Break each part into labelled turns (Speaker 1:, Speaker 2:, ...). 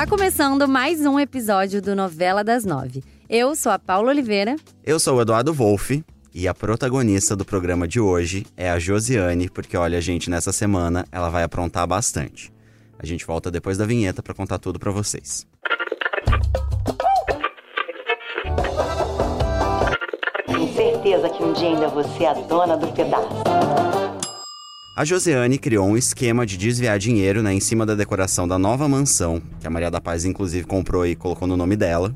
Speaker 1: Tá começando mais um episódio do Novela das Nove. Eu sou a Paula Oliveira.
Speaker 2: Eu sou o Eduardo Wolff e a protagonista do programa de hoje é a Josiane, porque olha, gente, nessa semana ela vai aprontar bastante. A gente volta depois da vinheta para contar tudo para vocês.
Speaker 3: Tenho certeza que um dia ainda você é a dona do pedaço.
Speaker 2: A Josiane criou um esquema de desviar dinheiro né, em cima da decoração da nova mansão, que a Maria da Paz inclusive comprou e colocou no nome dela.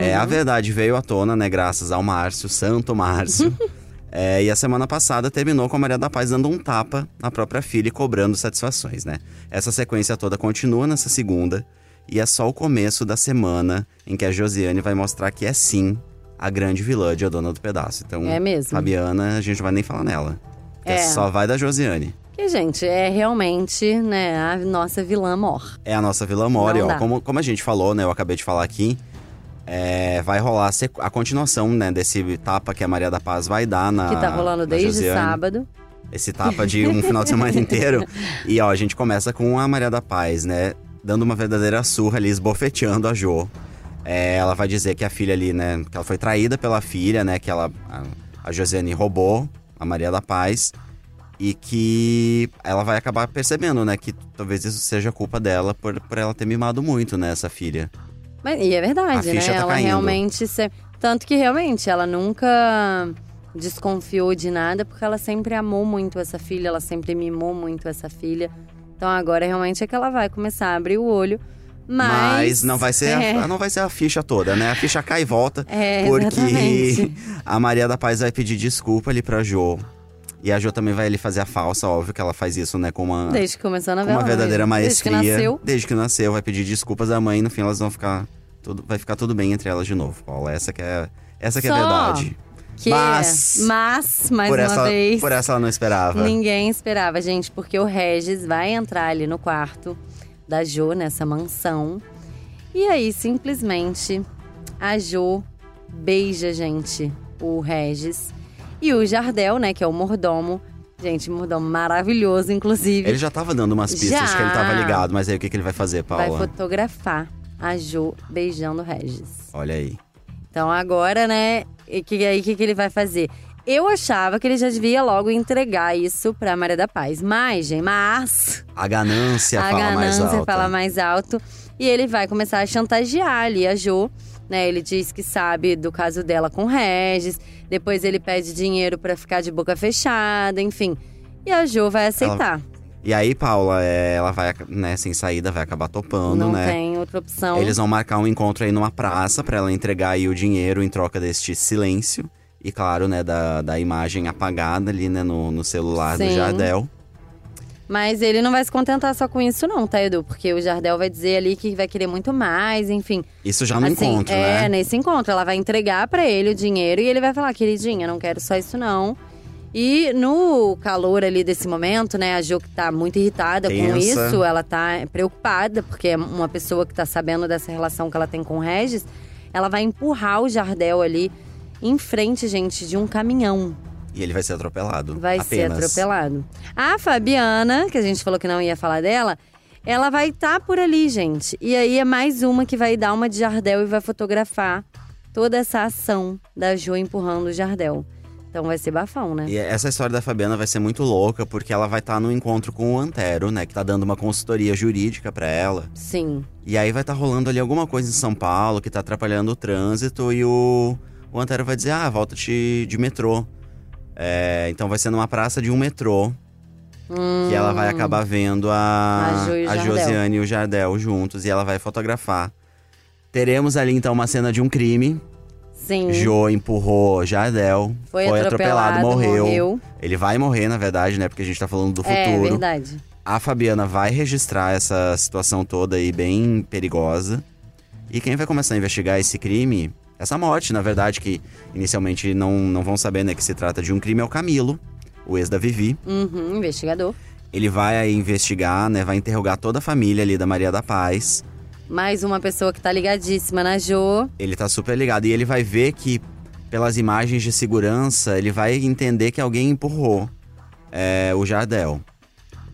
Speaker 2: É, a verdade veio à tona, né, graças ao Márcio, Santo Márcio. É, e a semana passada terminou com a Maria da Paz dando um tapa na própria filha e cobrando satisfações, né? Essa sequência toda continua nessa segunda e é só o começo da semana em que a Josiane vai mostrar que é sim a grande vilã de A Dona do Pedaço. Então,
Speaker 1: É mesmo.
Speaker 2: Fabiana, a gente não vai nem falar nela. Porque
Speaker 1: É.
Speaker 2: só vai da Josiane.
Speaker 1: Que, gente, é realmente, né, a nossa vilã mor.
Speaker 2: É a nossa vilã Mori,
Speaker 1: Não
Speaker 2: ó.
Speaker 1: dá.
Speaker 2: Como, como a gente falou, né? Eu acabei de falar aqui. é, vai rolar a continuação, né, desse tapa que a Maria da Paz vai dar na.
Speaker 1: que tá rolando desde
Speaker 2: Josiane.
Speaker 1: sábado.
Speaker 2: Esse tapa de um final de semana inteiro. E ó, a gente começa com a Maria da Paz, né? Dando uma verdadeira surra ali, esbofeteando a Jo. É, ela vai dizer que a filha ali, né? Que ela foi traída pela filha, né? Que ela. A, a Josiane roubou a Maria da Paz. E que ela vai acabar percebendo, né? Que talvez isso seja culpa dela por, por ela ter mimado muito, né? Essa filha.
Speaker 1: Mas, e é verdade,
Speaker 2: A
Speaker 1: né?
Speaker 2: tá
Speaker 1: ela
Speaker 2: caindo.
Speaker 1: realmente. Se... Tanto que realmente ela nunca desconfiou de nada, porque ela sempre amou muito essa filha, ela sempre mimou muito essa filha. Então agora realmente é que ela vai começar a abrir o olho. Mas,
Speaker 2: Mas, não vai ser
Speaker 1: é,
Speaker 2: a, não vai ser a ficha toda, né? A ficha cai e volta.
Speaker 1: É,
Speaker 2: porque
Speaker 1: exatamente.
Speaker 2: a Maria da Paz vai pedir desculpa ali pra Jo. E a Jo também vai ali fazer a falsa, óbvio que ela faz isso, né? Com uma,
Speaker 1: Desde que começou a
Speaker 2: com
Speaker 1: novela.
Speaker 2: uma verdadeira
Speaker 1: né?
Speaker 2: maestria.
Speaker 1: Desde que nasceu.
Speaker 2: Desde que nasceu, vai pedir desculpas à mãe e no fim elas vão ficar. Tudo, vai ficar tudo bem entre elas de novo, Paula. Essa que é, essa que é a
Speaker 1: Só
Speaker 2: verdade.
Speaker 1: Que,
Speaker 2: Mas-
Speaker 1: mas, mais
Speaker 2: por
Speaker 1: uma
Speaker 2: essa,
Speaker 1: vez,
Speaker 2: por essa ela não esperava.
Speaker 1: ninguém esperava, gente, porque o Regis vai entrar ali no quarto da Jo, nessa mansão. E aí, simplesmente, a Jo beija, gente, o Regis. E o Jardel, né, que é o mordomo. Gente, mordomo maravilhoso, inclusive.
Speaker 2: Ele já tava dando umas pistas
Speaker 1: Já.
Speaker 2: que ele tava ligado, mas aí o que, que ele vai fazer,
Speaker 1: vai
Speaker 2: Paula?
Speaker 1: fotografar a Jo beijando o Regis.
Speaker 2: Olha aí.
Speaker 1: Então agora, né, e que, aí o que, que ele vai fazer? Eu achava que ele já devia logo entregar isso pra Maria da Paz. Mas, gente, mas
Speaker 2: A ganância
Speaker 1: a
Speaker 2: fala mais
Speaker 1: ganância
Speaker 2: alto.
Speaker 1: fala mais alto. E ele vai começar a chantagear ali a Jo. Né, ele diz que sabe do caso dela com o Regis. Depois ele pede dinheiro pra ficar de boca fechada, enfim. E a Jo vai aceitar.
Speaker 2: E aí, Paula, é, ela vai, né, sem saída, vai acabar topando,
Speaker 1: Não
Speaker 2: né?
Speaker 1: tem outra opção.
Speaker 2: Eles vão marcar um encontro aí numa praça pra ela entregar aí o dinheiro em troca deste silêncio. E claro, né, da, da imagem apagada ali, né, no, no celular do
Speaker 1: Sim.
Speaker 2: Jardel.
Speaker 1: Mas ele não vai se contentar só com isso, não, tá, Edu? Porque o Jardel vai dizer ali que vai querer muito mais, enfim.
Speaker 2: Isso já no
Speaker 1: Assim,
Speaker 2: encontro,
Speaker 1: é,
Speaker 2: né?
Speaker 1: nesse encontro. Ela vai entregar pra ele o dinheiro e ele vai falar, queridinha, não quero só isso, não. E no calor ali desse momento, né, a Jo que tá muito irritada com isso, ela tá preocupada, porque é uma pessoa que tá sabendo dessa relação que ela tem com o Regis, ela vai empurrar o Jardel ali em frente, gente, de um caminhão.
Speaker 2: E ele vai ser atropelado.
Speaker 1: Vai ser
Speaker 2: apenas.
Speaker 1: atropelado. A Fabiana, que a gente falou que não ia falar dela, ela vai estar por ali, gente. E aí é mais uma que vai dar uma de Jardel e vai fotografar toda essa ação da Jo empurrando o Jardel. Então vai ser bafão, né?
Speaker 2: E essa história da Fabiana vai ser muito louca, porque ela vai estar no encontro com o Antero, né? Que tá dando uma consultoria jurídica pra ela.
Speaker 1: Sim.
Speaker 2: E aí vai estar rolando ali alguma coisa em São Paulo que tá atrapalhando o trânsito e o, o Antero vai dizer, ah, volta de, de metrô. É, então vai ser numa praça de um metrô que ela vai acabar vendo a,
Speaker 1: Hum. A Jardel.
Speaker 2: Josiane e o Jardel juntos e ela vai fotografar. Teremos ali então uma cena de um crime.
Speaker 1: Sim.
Speaker 2: Jo empurrou Jardel,
Speaker 1: Foi atropelado,
Speaker 2: morreu.
Speaker 1: morreu.
Speaker 2: Ele vai morrer, na verdade, né? Porque a gente tá falando do
Speaker 1: É
Speaker 2: futuro.
Speaker 1: verdade.
Speaker 2: A Fabiana vai registrar essa situação toda aí bem perigosa. E quem vai começar a investigar esse crime, essa morte, na verdade, que inicialmente não, não vão saber, né, que se trata de um crime, é o Camilo, o ex da Vivi.
Speaker 1: Uhum, investigador.
Speaker 2: Ele vai investigar, né, vai interrogar toda a família ali da Maria da Paz.
Speaker 1: Mais uma pessoa que tá ligadíssima na Jo.
Speaker 2: Ele tá super ligado e ele vai ver que, pelas imagens de segurança, ele vai entender que alguém empurrou é, o Jardel.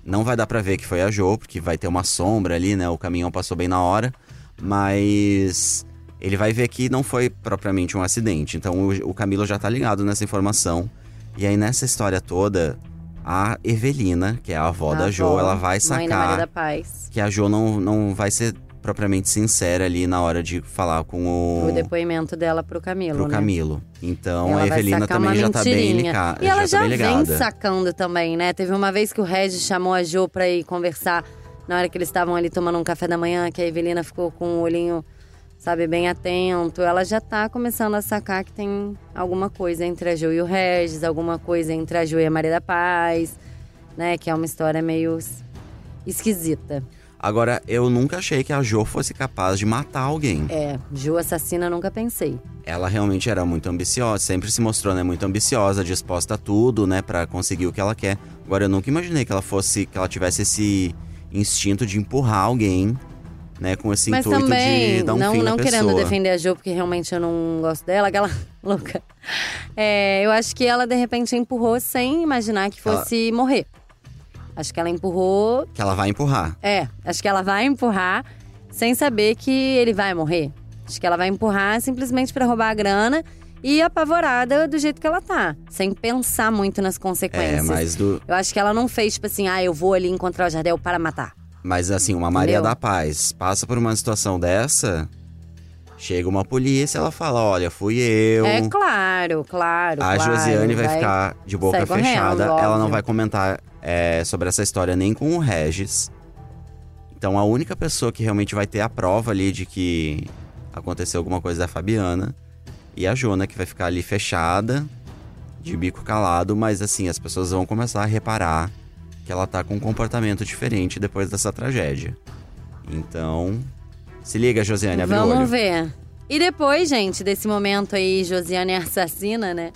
Speaker 2: Não vai dar pra ver que foi a Jo, porque vai ter uma sombra ali, né? O caminhão passou bem na hora. Mas ele vai ver que não foi propriamente um acidente. Então o, o Camilo já tá ligado nessa informação. E aí nessa história toda, a Evelina, que é a avó
Speaker 1: A
Speaker 2: da Jo,
Speaker 1: avó,
Speaker 2: ela vai sacar
Speaker 1: da Paz.
Speaker 2: que a Jo não, não vai ser propriamente sincera ali na hora de falar com o,
Speaker 1: O depoimento dela pro Camilo,
Speaker 2: pro
Speaker 1: né?
Speaker 2: Camilo. Então
Speaker 1: Ela
Speaker 2: a Evelina também já tá bem
Speaker 1: mentirinha.
Speaker 2: liga-
Speaker 1: E ela
Speaker 2: já,
Speaker 1: já,
Speaker 2: tá
Speaker 1: vem
Speaker 2: ligada.
Speaker 1: sacando também, né? Teve uma vez que o Regis chamou a Jo pra ir conversar na hora que eles estavam ali tomando um café da manhã, que a Evelina ficou com o olhinho, sabe, bem atento. Ela já tá começando a sacar que tem alguma coisa entre a Jo e o Regis, alguma coisa entre a Jo e a Maria da Paz, né? Que é uma história meio es- esquisita.
Speaker 2: Agora, eu nunca achei que a Jo fosse capaz de matar alguém.
Speaker 1: É, Jo assassina, nunca pensei.
Speaker 2: Ela realmente era muito ambiciosa, sempre se mostrou, né, muito ambiciosa, disposta a tudo, né, Pra conseguir o que ela quer. Agora, eu nunca imaginei que ela fosse, que ela tivesse esse instinto de empurrar alguém, né, com esse
Speaker 1: Mas
Speaker 2: intuito
Speaker 1: também,
Speaker 2: de dar um
Speaker 1: não,
Speaker 2: fim
Speaker 1: não
Speaker 2: na
Speaker 1: querendo
Speaker 2: pessoa.
Speaker 1: defender a Jo, porque realmente eu não gosto dela, aquela louca. É, eu acho que ela, de repente, empurrou sem imaginar que
Speaker 2: Ela-
Speaker 1: fosse morrer. Acho que ela empurrou.
Speaker 2: Que ela vai empurrar.
Speaker 1: É, acho que ela vai empurrar sem saber que ele vai morrer. Acho que ela vai empurrar simplesmente pra roubar a grana e apavorada do jeito que ela tá, sem pensar muito nas
Speaker 2: É,
Speaker 1: consequências.
Speaker 2: mas do,
Speaker 1: Eu acho que ela não fez, tipo assim, ah, eu vou ali encontrar o Jardel para matar.
Speaker 2: Mas assim, uma Maria
Speaker 1: Entendeu?
Speaker 2: da Paz passa por uma situação dessa, chega uma polícia, ela fala: Olha, fui eu.
Speaker 1: É claro, claro.
Speaker 2: a
Speaker 1: claro,
Speaker 2: Josiane vai, ficar de boca fechada. ela não vai comentar é, sobre essa história nem com o Regis. Então a única pessoa que realmente vai ter a prova ali de que aconteceu alguma coisa é a Fabiana. E a Jona, que vai ficar ali fechada, de bico calado, mas assim, as pessoas vão começar a reparar que ela tá com um comportamento diferente depois dessa tragédia. Então, se liga, Josiane, abre o olho.
Speaker 1: Vamos ver. E depois, gente, desse momento aí, Josiane é assassina, né?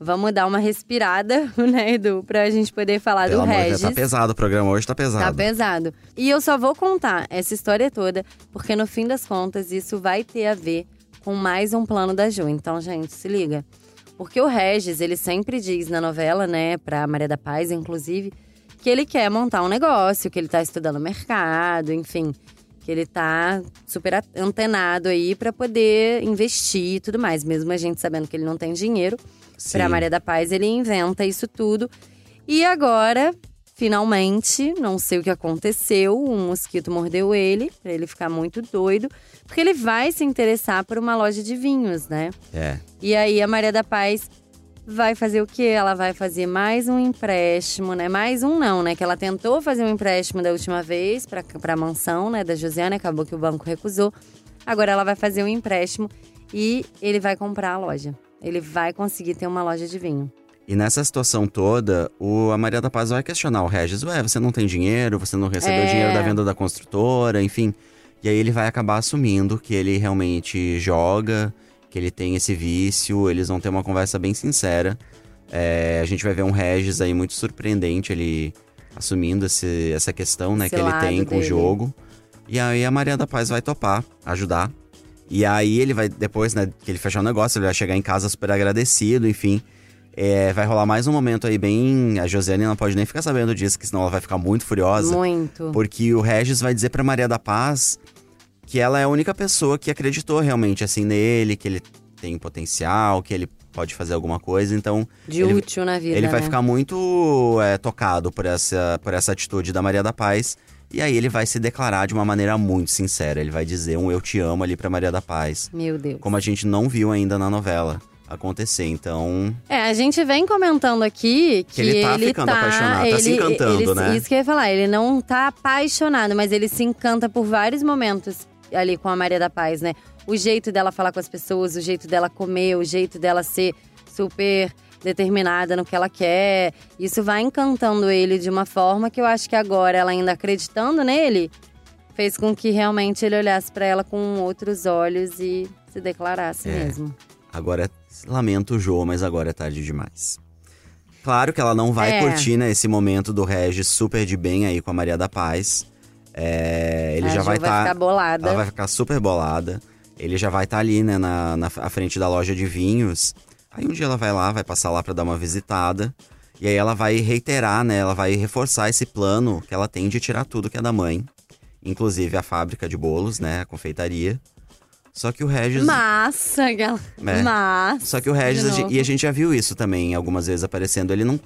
Speaker 1: Vamos dar uma respirada, né, Edu? Pra gente poder falar
Speaker 2: Pelo
Speaker 1: do
Speaker 2: amor
Speaker 1: Regis.
Speaker 2: Deus, tá pesado o programa hoje, tá pesado.
Speaker 1: Tá pesado. E eu só vou contar essa história toda, porque no fim das contas, isso vai ter a ver com mais um plano da Ju. Então, gente, se liga. Porque o Regis, ele sempre diz na novela, né, pra Maria da Paz, inclusive, que ele quer montar um negócio, que ele tá estudando mercado, enfim. Que ele tá super antenado aí pra poder investir e tudo mais. Mesmo a gente sabendo que ele não tem dinheiro. Pra Maria da Paz, ele inventa isso tudo. E agora, finalmente, não sei o que aconteceu, um mosquito mordeu ele, pra ele ficar muito doido, porque ele vai se interessar por uma loja de vinhos, né?
Speaker 2: É.
Speaker 1: E aí a Maria da Paz vai fazer o quê? Ela vai fazer mais um empréstimo, né? Mais um não, né? Que ela tentou fazer um empréstimo da última vez pra, pra mansão, né? Da Josiane, acabou que o banco recusou. Agora ela vai fazer um empréstimo e ele vai comprar a loja. Ele vai conseguir ter uma loja de vinho.
Speaker 2: E nessa situação toda, o, a Maria da Paz vai questionar o Regis. Ué, você não tem dinheiro, você não recebeu
Speaker 1: É.
Speaker 2: dinheiro da venda da construtora, enfim. E aí ele vai acabar assumindo que ele realmente joga, que ele tem esse vício, eles vão ter uma conversa bem sincera. É, a gente vai ver um Regis aí muito surpreendente, ele assumindo esse- essa questão, né, que ele tem com o
Speaker 1: dele.
Speaker 2: jogo. E aí a Maria da Paz vai topar, ajudar. E aí ele vai, depois, né, que ele fechar o negócio, ele vai chegar em casa super agradecido, enfim. É, vai rolar mais um momento aí bem. A Josiane não pode nem ficar sabendo disso, que senão ela vai ficar muito furiosa.
Speaker 1: Muito.
Speaker 2: Porque o Regis vai dizer pra Maria da Paz que ela é a única pessoa que acreditou realmente assim nele, que ele tem potencial, que ele pode fazer alguma coisa. Então,
Speaker 1: De
Speaker 2: ele-
Speaker 1: útil na vida.
Speaker 2: ele vai
Speaker 1: né?
Speaker 2: ficar muito é, tocado por essa, por essa atitude da Maria da Paz. E aí ele vai se declarar de uma maneira muito sincera. Ele vai dizer um eu te amo ali pra Maria da Paz.
Speaker 1: Meu Deus.
Speaker 2: Como a gente não viu ainda na novela acontecer. Então,
Speaker 1: É, a gente vem comentando aqui que,
Speaker 2: Que ele tá ficando apaixonado, tá se
Speaker 1: ele-
Speaker 2: encantando,
Speaker 1: ele-
Speaker 2: né?
Speaker 1: Isso que eu ia falar, ele não tá apaixonado, mas ele se encanta por vários momentos ali com a Maria da Paz, né? O jeito dela falar com as pessoas, o jeito dela comer, o jeito dela ser super determinada no que ela quer. Isso vai encantando ele de uma forma que eu acho que agora ela ainda acreditando nele, fez com que realmente ele olhasse pra ela com outros olhos e se declarasse
Speaker 2: É.
Speaker 1: mesmo.
Speaker 2: agora lamento o Jô, mas agora é tarde demais. Claro que ela não vai
Speaker 1: É.
Speaker 2: curtir né, esse momento do Regis super de bem aí com a Maria da Paz. É, ele
Speaker 1: a
Speaker 2: já
Speaker 1: Jo
Speaker 2: vai estar.
Speaker 1: ficar bolada.
Speaker 2: Ela vai ficar super bolada. Ele já vai estar ali, né, na, na à frente da loja de vinhos. Aí um dia ela vai lá, vai passar lá pra dar uma visitada. E aí ela vai reiterar, né? Ela vai reforçar esse plano que ela tem de tirar tudo que é da mãe. inclusive a fábrica de bolos, né, a confeitaria. Só que o Regis.
Speaker 1: Massa, gal...
Speaker 2: É.
Speaker 1: Massa.
Speaker 2: Só que o Regis, a gente- e a gente já viu isso também algumas vezes aparecendo. Ele não.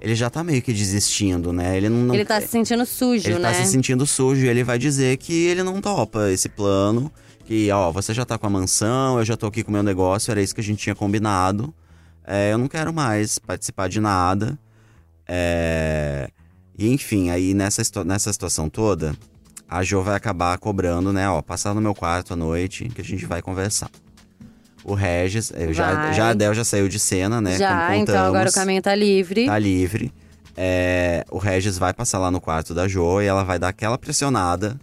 Speaker 2: Ele já tá meio que desistindo, né? Ele não. não-
Speaker 1: Ele tá se sentindo sujo,
Speaker 2: ele
Speaker 1: né?
Speaker 2: tá se sentindo sujo e ele vai dizer que ele não topa esse plano. Que, ó, você já tá com a mansão, eu já tô aqui com o meu negócio, era isso que a gente tinha combinado. É, eu não quero mais participar de nada. É, E enfim, aí nessa, nessa situação toda, a Jo vai acabar cobrando, né? Ó, passar no meu quarto à noite que a gente vai conversar. O Regis, eu já, já a Del já saiu de cena, né?
Speaker 1: Já, então agora o caminho tá livre.
Speaker 2: tá livre. É, o Regis vai passar lá no quarto da Jo e ela vai dar aquela pressionada.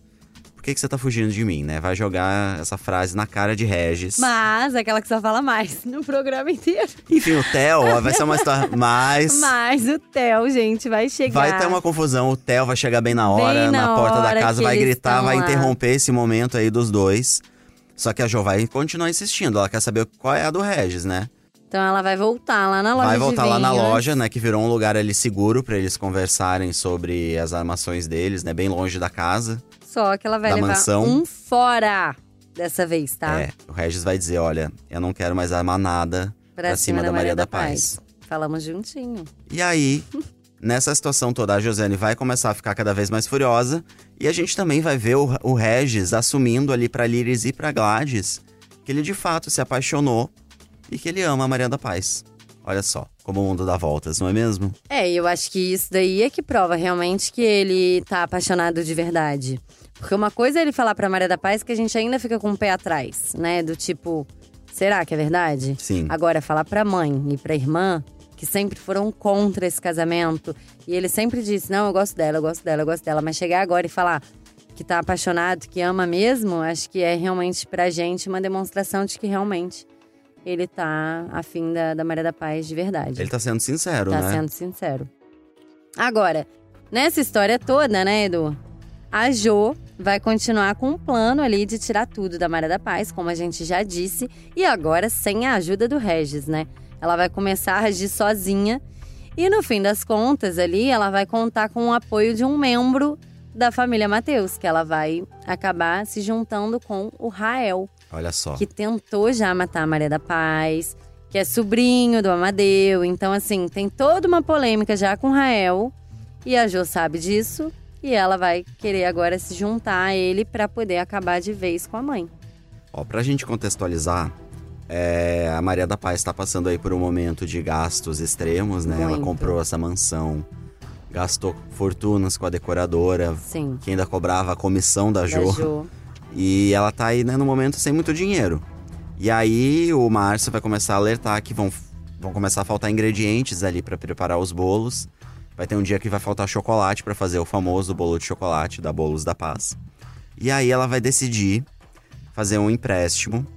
Speaker 2: Por que, que você tá fugindo de mim, né? Vai jogar essa frase na cara de Regis.
Speaker 1: Mas é aquela que só fala mais no programa inteiro.
Speaker 2: Enfim, o Theo vai ser uma história mais.
Speaker 1: Mas o Theo, gente, vai chegar.
Speaker 2: Vai ter uma confusão, o Theo vai chegar bem na hora,
Speaker 1: Bem na
Speaker 2: na porta da
Speaker 1: hora
Speaker 2: casa,
Speaker 1: que
Speaker 2: vai gritar, vai
Speaker 1: lá.
Speaker 2: interromper esse momento aí dos dois. Só que a Jo vai continuar insistindo, ela quer saber qual é a do Regis, né?
Speaker 1: Então ela vai voltar lá na loja
Speaker 2: Vai voltar lá na loja, né? Que virou um lugar ali seguro pra eles conversarem sobre as armações deles, né? Bem longe da casa.
Speaker 1: Só que ela vai
Speaker 2: Da
Speaker 1: levar
Speaker 2: mansão.
Speaker 1: um fora dessa vez, tá?
Speaker 2: É, o Regis vai dizer, olha, eu não quero mais armar nada pra, cima, da Maria da Paz.
Speaker 1: Falamos juntinho.
Speaker 2: E aí, nessa situação toda, a Josiane vai começar a ficar cada vez mais furiosa. E a gente também vai ver o, o Regis assumindo ali pra Liris e pra Gladys que ele de fato se apaixonou e que ele ama a Maria da Paz. Olha só, como o mundo dá voltas, não é mesmo?
Speaker 1: É, e eu acho que isso daí é que prova realmente que ele tá apaixonado de verdade. Porque uma coisa é ele falar pra Maria da Paz que a gente ainda fica com o pé atrás, né? Do tipo, será que é verdade?
Speaker 2: Sim.
Speaker 1: Agora, falar pra mãe e pra irmã, que sempre foram contra esse casamento, e ele sempre disse: Não, eu gosto dela, eu gosto dela, eu gosto dela. Mas chegar agora e falar que tá apaixonado, que ama mesmo, acho que é realmente pra gente uma demonstração de que realmente ele tá afim da, da Maria da Paz de verdade.
Speaker 2: Ele tá sendo sincero,
Speaker 1: Tá
Speaker 2: né?
Speaker 1: sendo sincero. Agora, nessa história toda, né, Edu? A Jo vai continuar com um plano ali de tirar tudo da Maria da Paz, como a gente já disse, e agora sem a ajuda do Regis, né? Ela vai começar a agir sozinha e no fim das contas ali ela vai contar com o apoio de um membro da família Mateus, que ela vai acabar se juntando com o Rael
Speaker 2: Olha só.
Speaker 1: que tentou já matar a Maria da Paz, que é sobrinho do Amadeu. Então, assim, tem toda uma polêmica já com o Rael. E a Jo sabe disso. E ela vai querer agora se juntar a ele pra poder acabar de vez com a mãe.
Speaker 2: Ó, pra gente contextualizar, é, a Maria da Paz tá passando aí por um momento de gastos extremos, né? Ela
Speaker 1: Muito.
Speaker 2: comprou essa mansão, gastou fortunas com a decoradora,
Speaker 1: Sim.
Speaker 2: que ainda cobrava a comissão da
Speaker 1: Da
Speaker 2: Jo.
Speaker 1: Jo.
Speaker 2: E ela tá aí, né, no momento sem muito dinheiro. E aí o Márcio vai começar a alertar que vão, vão começar a faltar ingredientes ali pra preparar os bolos. Vai ter um dia que vai faltar chocolate pra fazer o famoso bolo de chocolate da Bolos da Paz. E aí ela vai decidir fazer um empréstimo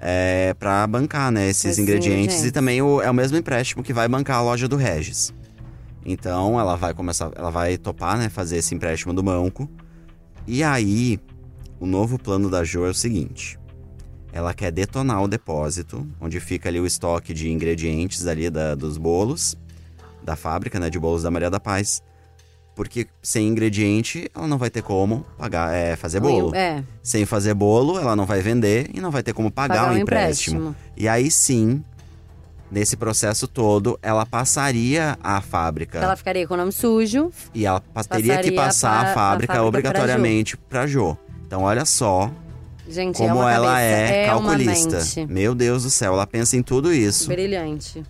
Speaker 2: é, para bancar, né, esses
Speaker 1: Esses
Speaker 2: ingredientes.
Speaker 1: ingredientes.
Speaker 2: E também o- é o mesmo empréstimo que vai bancar a loja do Regis. Então ela vai começar, ela vai topar, né, fazer esse empréstimo do banco. E aí, o novo plano da Jo é o seguinte: ela quer detonar o depósito, onde fica ali o estoque de ingredientes ali da- dos bolos, da fábrica, né, de bolos da Maria da Paz. Porque sem ingrediente, ela não vai ter como pagar, é, fazer bolo.
Speaker 1: É,
Speaker 2: Sem fazer bolo, ela não vai vender e não vai ter como pagar,
Speaker 1: pagar
Speaker 2: o
Speaker 1: um
Speaker 2: empréstimo.
Speaker 1: empréstimo.
Speaker 2: E aí sim, nesse processo todo, ela passaria a fábrica.
Speaker 1: Ela ficaria com o nome sujo.
Speaker 2: E ela teria que passar
Speaker 1: pra-
Speaker 2: a
Speaker 1: a
Speaker 2: fábrica,
Speaker 1: fábrica
Speaker 2: obrigatoriamente pra Jo. Então olha só
Speaker 1: Gente,
Speaker 2: como
Speaker 1: é
Speaker 2: ela é,
Speaker 1: uma
Speaker 2: calculista. Meu Deus do céu, ela pensa em tudo isso.
Speaker 1: Brilhante.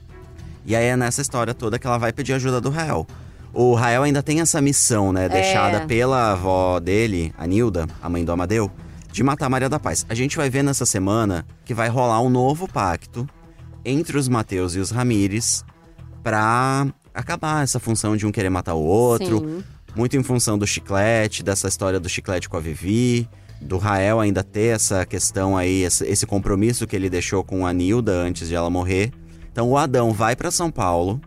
Speaker 2: E aí é nessa história toda que ela vai pedir ajuda do Rael. O Rael ainda tem essa missão, né, deixada pela avó dele, a Nilda, a mãe do Amadeu, de matar Maria da Paz. A gente vai ver nessa semana que vai rolar um novo pacto entre os Mateus e os Ramires pra acabar essa função de um querer matar o outro.
Speaker 1: Sim.
Speaker 2: Muito em função do chiclete, dessa história do chiclete com a Vivi, do Rael ainda ter essa questão aí, esse esse compromisso que ele deixou com a Nilda antes de ela morrer. Então o Adão vai pra São Paulo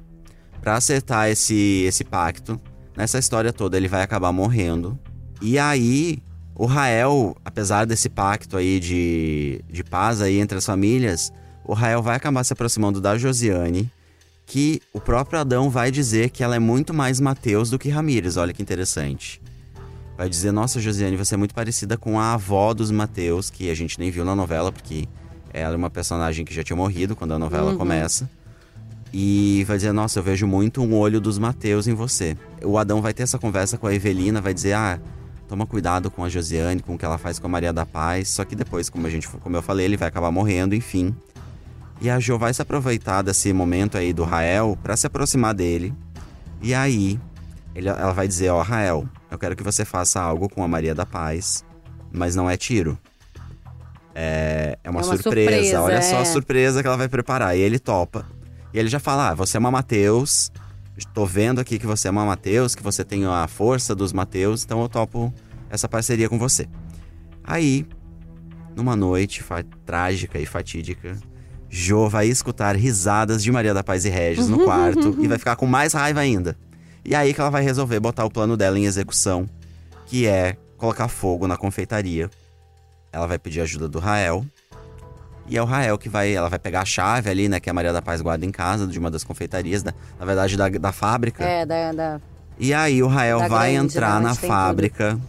Speaker 2: pra acertar esse, esse pacto. Nessa história toda ele vai acabar morrendo. E aí o Rael, apesar desse pacto aí de, de paz aí entre as famílias, o Rael vai acabar se aproximando da Josiane, que o próprio Adão vai dizer que ela é muito mais Mateus do que Ramírez. Olha que interessante. vai dizer: Nossa, Josiane, você é muito parecida com a avó dos Mateus, que a gente nem viu na novela, porque ela é uma personagem que já tinha morrido quando a novela
Speaker 1: Uhum.
Speaker 2: começa. E vai dizer: Nossa, eu vejo muito um olho dos Mateus em você. O Adão vai ter essa conversa com a Evelina, vai dizer: Ah, toma cuidado com a Josiane, com o que ela faz com a Maria da Paz. Só que depois, como, a gente, como eu falei, ele vai acabar morrendo, enfim. E a Jo vai se aproveitar desse momento aí do Rael pra se aproximar dele. E aí, ele- ela vai dizer: Ó, Rael, eu quero que você faça algo com a Maria da Paz, mas não é tiro. É, é uma,
Speaker 1: É uma
Speaker 2: surpresa.
Speaker 1: surpresa,
Speaker 2: Olha só
Speaker 1: é.
Speaker 2: a surpresa que ela vai preparar. E ele topa. E ele já fala: Ah, você é uma Mateus. Tô vendo aqui que você é uma Mateus, que você tem a força dos Mateus, então eu topo essa parceria com você. Aí, numa noite trágica e fatídica, Jo vai escutar risadas de Maria da Paz e Regis no quarto e vai ficar com mais raiva ainda. E aí que ela vai resolver botar o plano dela em execução, que é colocar fogo na confeitaria. Ela vai pedir ajuda do Rael. E é o Rael que vai. Ela vai pegar a chave ali, né? Que a Maria da Paz guarda em casa, de uma das confeitarias, da- na verdade, da, da fábrica.
Speaker 1: É, da, da-
Speaker 2: E aí o Rael vai
Speaker 1: grande,
Speaker 2: entrar
Speaker 1: né,
Speaker 2: na fábrica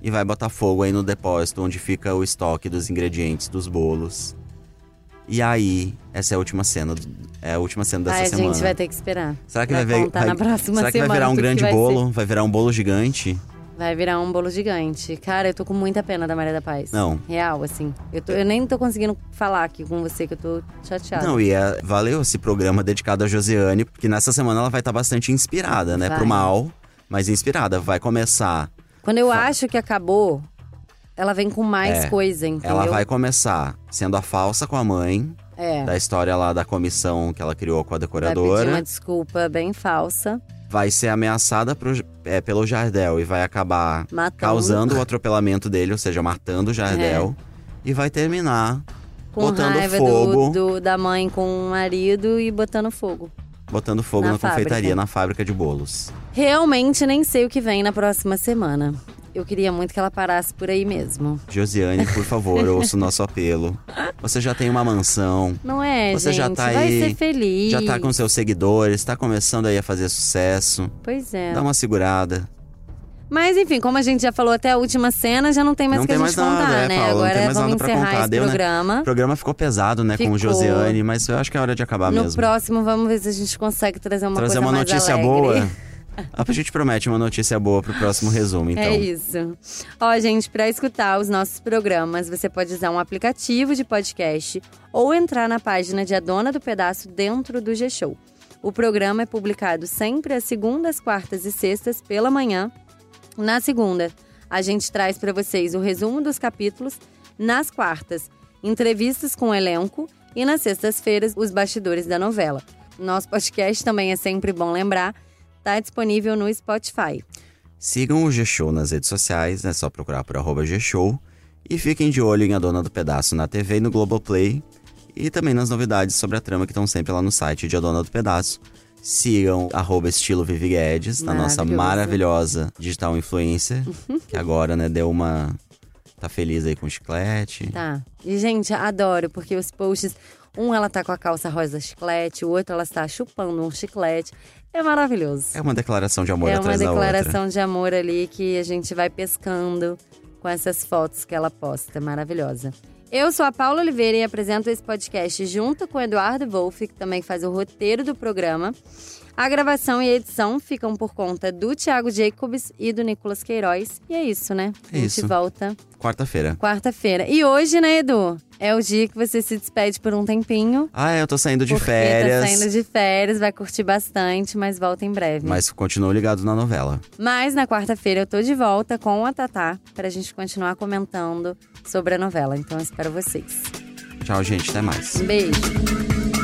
Speaker 2: e vai botar fogo aí no depósito onde fica o estoque dos ingredientes dos bolos. E aí, essa é a última cena, é a última cena dessa
Speaker 1: Ai, a
Speaker 2: semana.
Speaker 1: gente vai ter que esperar.
Speaker 2: Será que vai, vai-
Speaker 1: na próxima
Speaker 2: será que vai virar um
Speaker 1: tudo
Speaker 2: grande
Speaker 1: vai
Speaker 2: bolo? Vai virar um bolo gigante?
Speaker 1: Vai virar um bolo gigante. Cara, eu tô com muita pena da Maria da Paz.
Speaker 2: Não.
Speaker 1: Real, assim. Eu, tô- eu nem tô conseguindo falar aqui com você, que eu tô chateada.
Speaker 2: Não, e é, valeu esse programa dedicado a Josiane, porque nessa semana ela vai estar bastante inspirada, né?
Speaker 1: Vai.
Speaker 2: Pro mal, mas inspirada. Vai começar.
Speaker 1: Quando eu acho que acabou, ela vem com mais
Speaker 2: É,
Speaker 1: coisa, entendeu?
Speaker 2: Ela vai começar sendo a falsa com a mãe,
Speaker 1: É.
Speaker 2: da história lá da comissão que ela criou com a
Speaker 1: Vai
Speaker 2: decoradora.
Speaker 1: pedir uma desculpa bem falsa.
Speaker 2: Vai ser ameaçada pro- é, pelo Jardel e vai acabar
Speaker 1: Matando.
Speaker 2: causando o atropelamento dele, ou seja, matando o Jardel. E vai terminar
Speaker 1: Com
Speaker 2: botando
Speaker 1: raiva
Speaker 2: fogo,
Speaker 1: do, do- da mãe com o marido e botando fogo.
Speaker 2: botando fogo
Speaker 1: na
Speaker 2: na, confeitaria, na fábrica de bolos.
Speaker 1: Realmente nem sei o que vem na próxima semana. Eu queria muito que ela parasse por aí mesmo.
Speaker 2: Josiane, por favor, ouça o nosso apelo. Você já tem uma mansão,
Speaker 1: Não é,
Speaker 2: Você
Speaker 1: gente?
Speaker 2: já tá
Speaker 1: Vai
Speaker 2: aí,
Speaker 1: ser feliz.
Speaker 2: já tá com seus seguidores, tá começando aí a fazer sucesso.
Speaker 1: Pois é.
Speaker 2: Dá uma segurada.
Speaker 1: Mas enfim, como a gente já falou até a última cena, já não tem mais
Speaker 2: Não
Speaker 1: o que a gente contar,
Speaker 2: nada, é,
Speaker 1: né?
Speaker 2: Paula, não
Speaker 1: Agora
Speaker 2: tem mais
Speaker 1: vamos
Speaker 2: nada pra
Speaker 1: encerrar
Speaker 2: contar. né?
Speaker 1: programa.
Speaker 2: O programa ficou pesado, né, com
Speaker 1: Ficou.
Speaker 2: o Josiane, mas eu acho que é hora de acabar
Speaker 1: No
Speaker 2: mesmo.
Speaker 1: próximo, vamos ver se a gente consegue trazer uma
Speaker 2: Trazer uma notícia boa. A gente promete uma notícia boa pro próximo resumo, então.
Speaker 1: É isso. Ó, gente, para escutar os nossos programas, você pode usar um aplicativo de podcast ou entrar na página de A Dona do Pedaço dentro do G-Show. O programa é publicado sempre às segundas, quartas e sextas pela manhã. Na segunda, a gente traz para vocês o resumo dos capítulos. Nas quartas, entrevistas com o elenco. E nas sextas-feiras, os bastidores da novela. Nosso podcast também é sempre bom lembrar, está disponível no Spotify.
Speaker 2: Sigam o G-Show nas redes sociais, é só procurar por arroba G-Show. E fiquem de olho em A Dona do Pedaço na TV e no Globoplay. E também nas novidades sobre a trama que estão sempre lá no site de A Dona do Pedaço. Sigam arroba estilo Vivi Guedes, na nossa maravilhosa digital influencer. que agora, né, deu uma... Tá feliz aí com chiclete.
Speaker 1: Tá. E, gente, adoro, porque os posts. Um ela tá com a calça rosa chiclete, o outro ela está chupando um chiclete. É maravilhoso.
Speaker 2: É uma declaração de amor
Speaker 1: É uma
Speaker 2: atrás da outra.
Speaker 1: declaração de amor ali que a gente vai pescando com essas fotos que ela posta. Maravilhosa. Eu sou a Paula Oliveira e apresento esse podcast junto com o Eduardo Wolff, que também faz o roteiro do programa. A gravação e a edição ficam por conta do Thiago Jacobs e do Nicolas Queiroz. E é isso, né?
Speaker 2: É
Speaker 1: a gente
Speaker 2: isso.
Speaker 1: volta
Speaker 2: Quarta-feira.
Speaker 1: quarta-feira. E hoje, né, Edu? É o dia que você se despede por um tempinho.
Speaker 2: Ah, eu tô saindo de
Speaker 1: porque
Speaker 2: férias.
Speaker 1: Tá saindo de férias, vai curtir bastante, mas volta em breve.
Speaker 2: Mas continuo ligado na novela.
Speaker 1: Mas na quarta-feira eu tô de volta com a Tatá pra gente continuar comentando sobre a novela. Então eu espero vocês.
Speaker 2: Tchau, gente. Até mais.
Speaker 1: Um beijo.